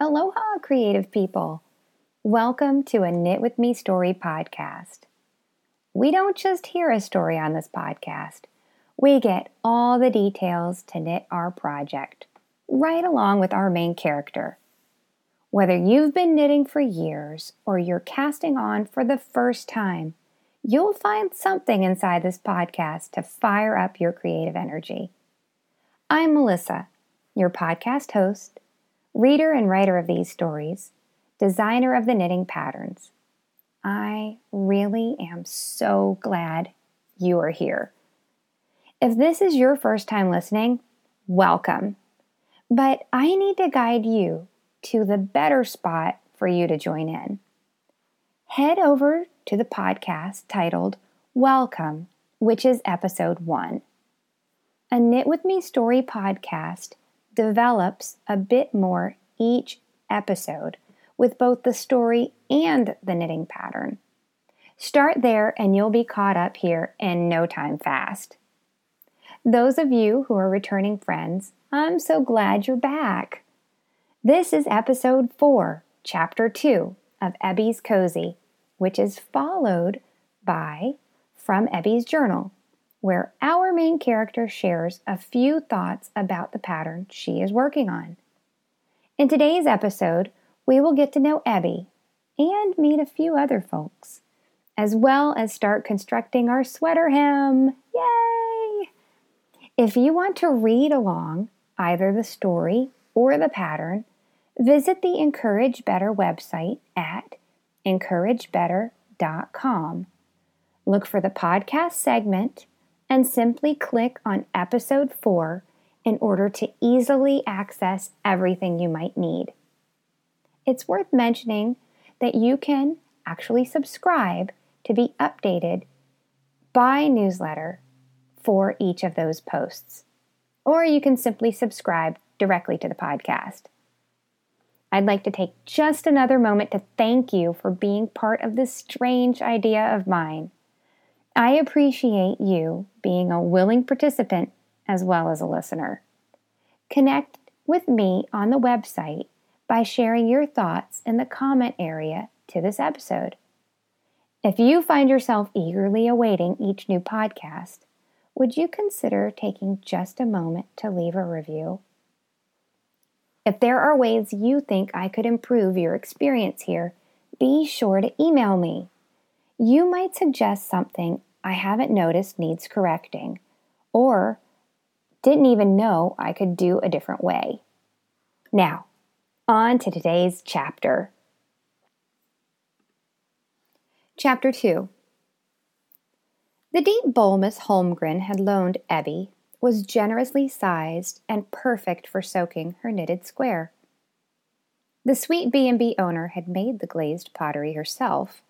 Aloha, creative people. Welcome to a Knit With Me Story podcast. We don't just hear a story on this podcast, we get all the details to knit our project, right along with our main character. Whether you've been knitting for years or you're casting on for the first time, you'll find something inside this podcast to fire up your creative energy. I'm Melissa, your podcast host, reader and writer of these stories, designer of the knitting patterns. I really am so glad you are here. If this is your first time listening, welcome. But I need to guide you to the better spot for you to join in. Head over to the podcast titled Welcome, which is episode one. A Knit With Me Story podcast develops a bit more each episode with both the story and the knitting pattern. Start there and you'll be caught up here in no time fast. Those of you who are returning friends, I'm so glad you're back. This is episode 4, chapter 2 of Ebbie's Cozy, which is followed by From Ebbie's Journal, where our main character shares a few thoughts about the pattern she is working on. In today's episode, we will get to know Ebbie and meet a few other folks, as well as start constructing our sweater hem. Yay! If you want to read along either the story or the pattern, visit the Encourage Better website at encouragebetter.com. Look for the podcast segment and simply click on episode 4 in order to easily access everything you might need it's worth mentioning that you can actually subscribe to be updated by newsletter for each of those posts. Or you can simply subscribe directly to the podcast. I'd like to take just another moment to thank you for being part of this strange idea of mine. I appreciate you being a willing participant as well as a listener. Connect with me on the website by sharing your thoughts in the comment area to this episode. If you find yourself eagerly awaiting each new podcast, would you consider taking just a moment to leave a review? If there are ways you think I could improve your experience here, be sure to email me. You might suggest something I haven't noticed needs correcting, or didn't even know I could do a different way. Now, on to today's chapter. Chapter 2 The deep bowl Miss Holmgren had loaned Ebbie was generously sized and perfect for soaking her knitted square. The sweet B&B owner had made the glazed pottery herself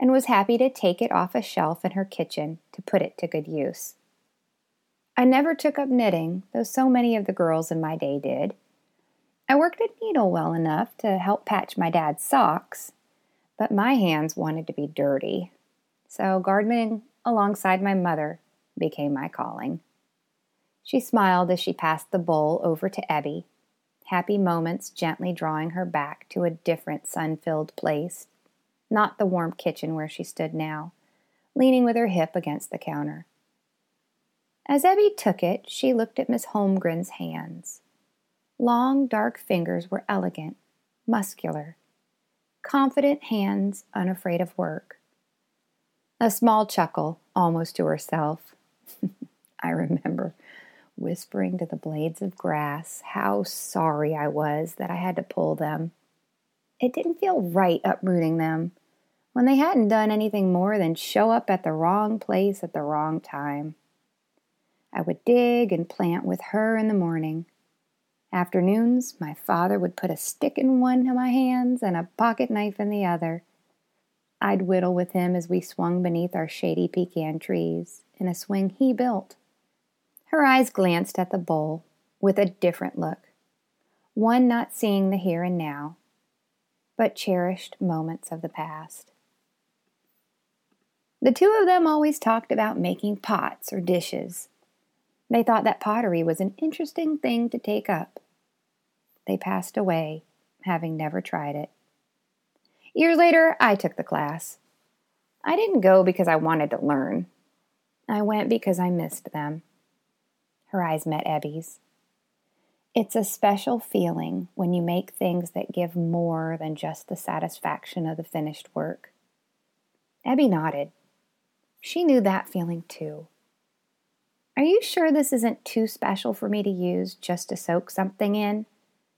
and was happy to take it off a shelf in her kitchen to put it to good use. I never took up knitting, though so many of the girls in my day did, I worked a needle well enough to help patch my dad's socks, but my hands wanted to be dirty. So gardening alongside my mother became my calling. She smiled as she passed the bowl over to Ebbie, happy moments gently drawing her back to a different sun filled place, not the warm kitchen where she stood now, leaning with her hip against the counter. As Ebbie took it, she looked at Miss Holmgren's hands. Long, dark fingers were elegant, muscular, confident hands unafraid of work. A small chuckle, almost to herself. I remember whispering to the blades of grass how sorry I was that I had to pull them. It didn't feel right uprooting them when they hadn't done anything more than show up at the wrong place at the wrong time. I would dig and plant with her in the morning Afternoons, my father would put a stick in one of my hands and a pocket knife in the other. I'd whittle with him as we swung beneath our shady pecan trees in a swing he built. Her eyes glanced at the bowl with a different look, one not seeing the here and now, but cherished moments of the past. The two of them always talked about making pots or dishes they thought that pottery was an interesting thing to take up. They passed away having never tried it. Years later, I took the class. I didn't go because I wanted to learn. I went because I missed them. Her eyes met Ebbie's. It's a special feeling when you make things that give more than just the satisfaction of the finished work. Ebbie nodded. She knew that feeling too. Are you sure this isn't too special for me to use just to soak something in?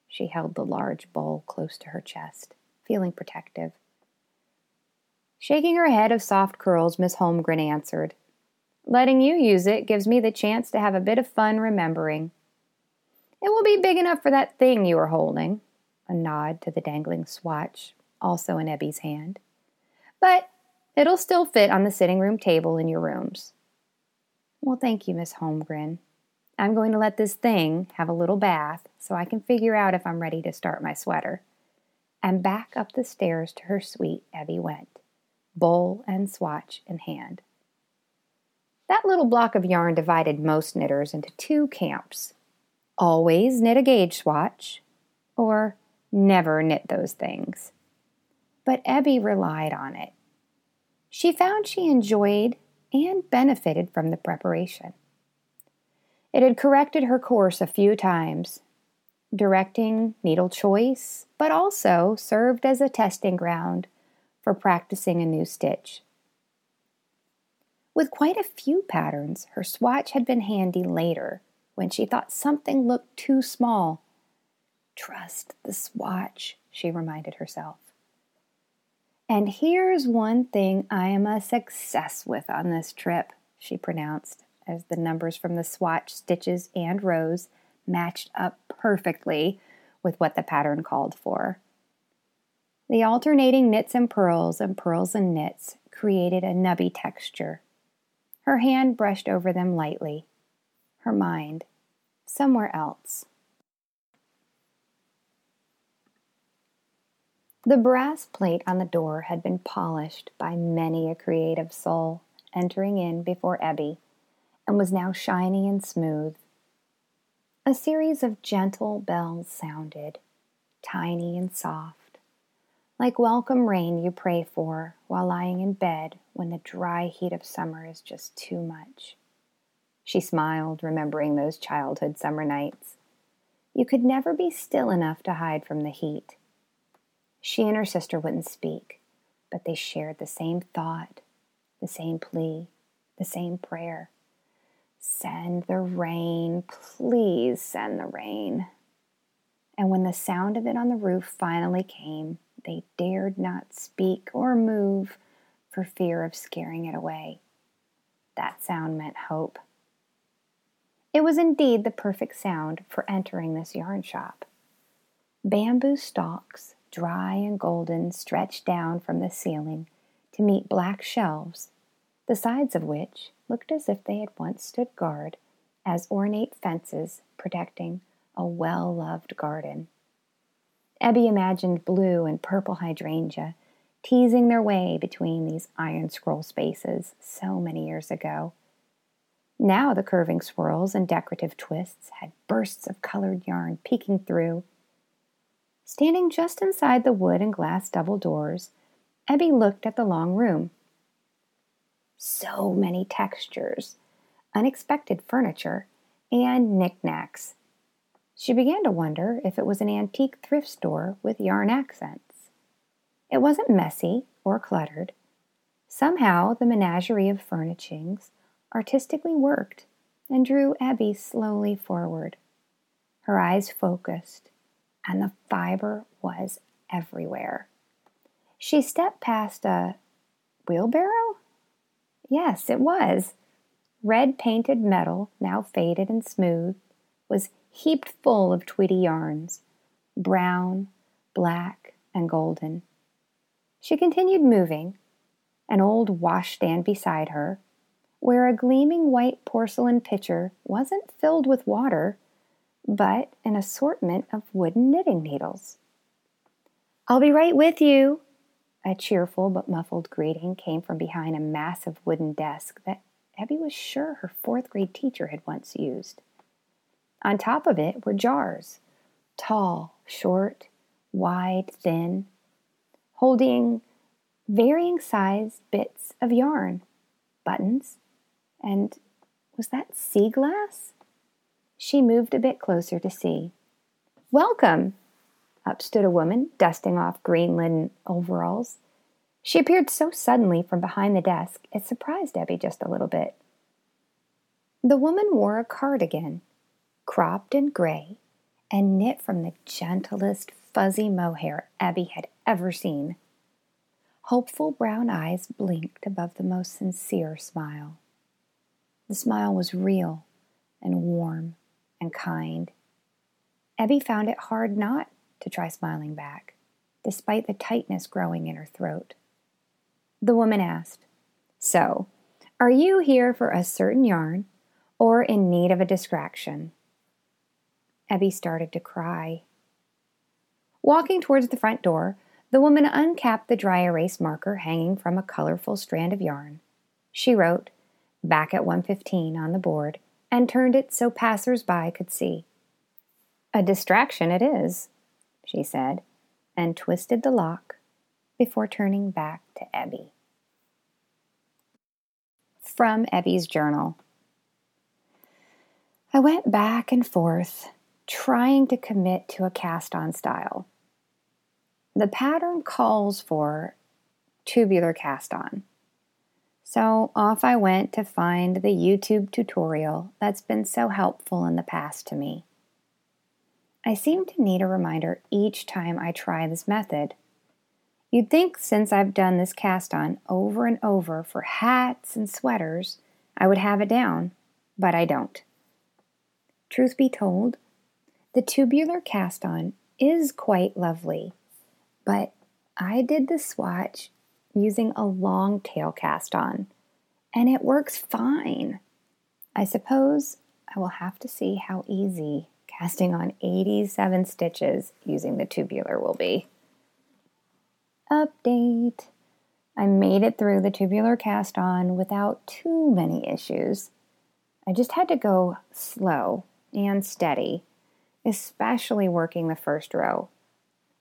She held the large bowl close to her chest, feeling protective. Shaking her head of soft curls, Miss Holmgren answered, Letting you use it gives me the chance to have a bit of fun remembering. It will be big enough for that thing you are holding. A nod to the dangling swatch, also in Ebbie's hand. But it'll still fit on the sitting room table in your rooms. Well, thank you, Miss Holmgren. I'm going to let this thing have a little bath so I can figure out if I'm ready to start my sweater. And back up the stairs to her suite Ebbie went, bowl and swatch in hand. That little block of yarn divided most knitters into two camps always knit a gauge swatch, or never knit those things. But Ebbie relied on it. She found she enjoyed and benefited from the preparation. It had corrected her course a few times, directing needle choice, but also served as a testing ground for practicing a new stitch. With quite a few patterns, her swatch had been handy later when she thought something looked too small. Trust the swatch, she reminded herself. And here's one thing I am a success with on this trip, she pronounced as the numbers from the swatch stitches and rows matched up perfectly with what the pattern called for. The alternating knits and purls and purls and knits created a nubby texture. Her hand brushed over them lightly, her mind somewhere else. The brass plate on the door had been polished by many a creative soul entering in before Ebbie and was now shiny and smooth. A series of gentle bells sounded, tiny and soft, like welcome rain you pray for while lying in bed when the dry heat of summer is just too much. She smiled, remembering those childhood summer nights. You could never be still enough to hide from the heat. She and her sister wouldn't speak, but they shared the same thought, the same plea, the same prayer. Send the rain, please send the rain. And when the sound of it on the roof finally came, they dared not speak or move for fear of scaring it away. That sound meant hope. It was indeed the perfect sound for entering this yarn shop. Bamboo stalks, dry and golden, stretched down from the ceiling to meet black shelves, the sides of which looked as if they had once stood guard as ornate fences protecting a well loved garden. Ebbie imagined blue and purple hydrangea teasing their way between these iron scroll spaces so many years ago. Now the curving swirls and decorative twists had bursts of colored yarn peeking through. Standing just inside the wood and glass double doors, Ebbie looked at the long room so many textures, unexpected furniture, and knickknacks. She began to wonder if it was an antique thrift store with yarn accents. It wasn't messy or cluttered. Somehow the menagerie of furnishings artistically worked and drew Ebbie slowly forward. Her eyes focused, and the fiber was everywhere. She stepped past a wheelbarrow Yes, it was. Red painted metal, now faded and smooth, was heaped full of tweedy yarns brown, black, and golden. She continued moving, an old washstand beside her, where a gleaming white porcelain pitcher wasn't filled with water, but an assortment of wooden knitting needles. I'll be right with you, a cheerful but muffled greeting came from behind a massive wooden desk that Ebbie was sure her fourth grade teacher had once used. On top of it were jars, tall, short, wide, thin, holding varying sized bits of yarn, buttons, and was that sea glass? She moved a bit closer to see. Welcome! Up stood a woman, dusting off green linen overalls. She appeared so suddenly from behind the desk, it surprised Ebbie just a little bit. The woman wore a cardigan, cropped and gray, and knit from the gentlest fuzzy mohair Ebbie had ever seen. Hopeful brown eyes blinked above the most sincere smile. The smile was real and warm and kind. Ebbie found it hard not to try smiling back, despite the tightness growing in her throat. The woman asked, So, are you here for a certain yarn or in need of a distraction? Ebbie started to cry. Walking towards the front door, the woman uncapped the dry erase marker hanging from a colorful strand of yarn. She wrote, back at 115 on the board, and turned it so passers by could see. A distraction it is, she said, and twisted the lock before turning back to Ebbie. From Ebbie's journal. I went back and forth, trying to commit to a cast on style. The pattern calls for tubular cast on. So off I went to find the YouTube tutorial that's been so helpful in the past to me. I seem to need a reminder each time I try this method. You'd think since I've done this cast on over and over for hats and sweaters, I would have it down, but I don't. Truth be told, the tubular cast on is quite lovely, but I did the swatch using a long tail cast on, and it works fine. I suppose I will have to see how easy casting on 87 stitches using the tubular will be. Update. I made it through the tubular cast on without too many issues. I just had to go slow and steady, especially working the first row.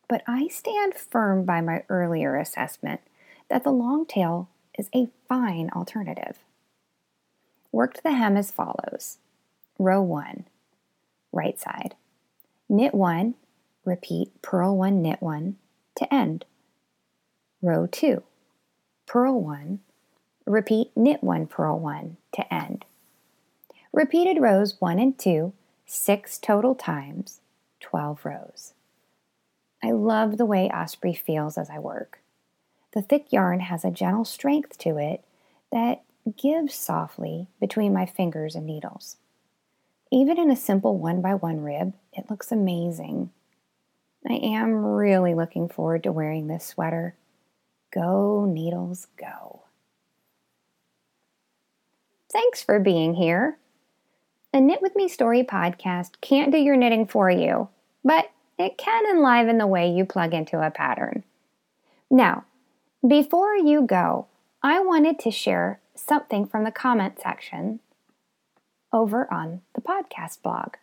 But I stand firm by my earlier assessment that the long tail is a fine alternative. Worked the hem as follows row 1 right side. Knit 1, repeat purl 1, knit 1 to end. Row 2, purl 1, repeat knit 1, purl 1 to end. Repeated rows 1 and 2, 6 total times, 12 rows. I love the way Osprey feels as I work. The thick yarn has a gentle strength to it that gives softly between my fingers and needles. Even in a simple one by one rib, it looks amazing. I am really looking forward to wearing this sweater. Go, needles, go. Thanks for being here. A Knit With Me Story podcast can't do your knitting for you, but it can enliven the way you plug into a pattern. Now, before you go, I wanted to share something from the comment section over on the podcast blog.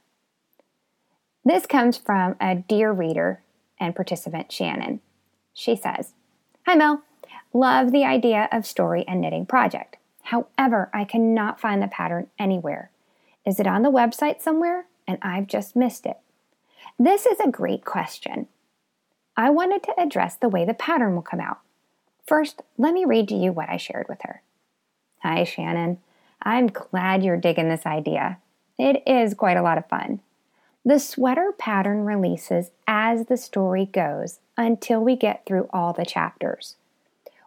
This comes from a dear reader and participant, Shannon. She says, Hi Mel, love the idea of story and knitting project. However, I cannot find the pattern anywhere. Is it on the website somewhere and I've just missed it? This is a great question. I wanted to address the way the pattern will come out. First, let me read to you what I shared with her. Hi, Shannon. I'm glad you're digging this idea. It is quite a lot of fun. The sweater pattern releases as the story goes until we get through all the chapters.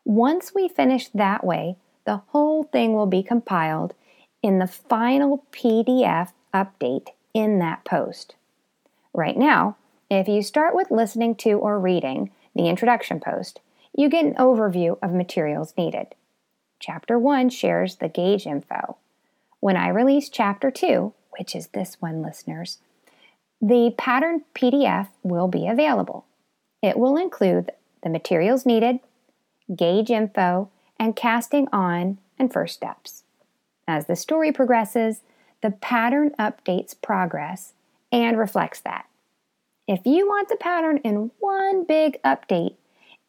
Once we finish that way, the whole thing will be compiled in the final PDF update in that post. Right now, if you start with listening to or reading the introduction post, you get an overview of materials needed. Chapter 1 shares the gauge info. When I release Chapter 2, which is this one, listeners, the pattern PDF will be available. It will include the materials needed, gauge info, and casting on and first steps. As the story progresses, the pattern updates progress and reflects that. If you want the pattern in one big update,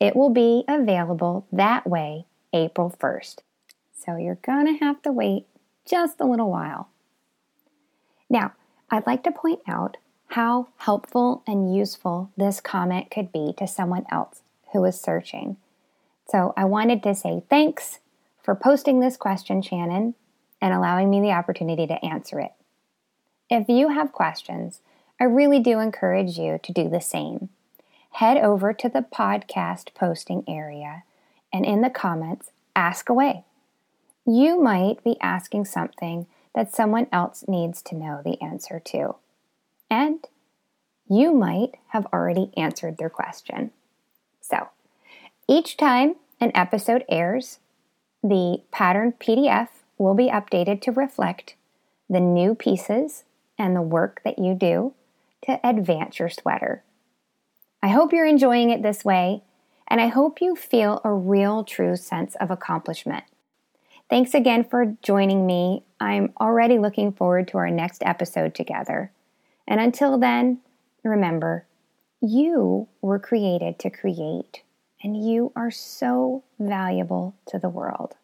it will be available that way April 1st. So you're going to have to wait just a little while. Now, I'd like to point out how helpful and useful this comment could be to someone else who is searching. So I wanted to say thanks for posting this question, Shannon, and allowing me the opportunity to answer it. If you have questions, I really do encourage you to do the same. Head over to the podcast posting area and in the comments, ask away. You might be asking something that someone else needs to know the answer to. And you might have already answered their question. So, each time an episode airs, the pattern PDF will be updated to reflect the new pieces and the work that you do to advance your sweater. I hope you're enjoying it this way, and I hope you feel a real, true sense of accomplishment. Thanks again for joining me. I'm already looking forward to our next episode together. And until then, remember, you were created to create, and you are so valuable to the world.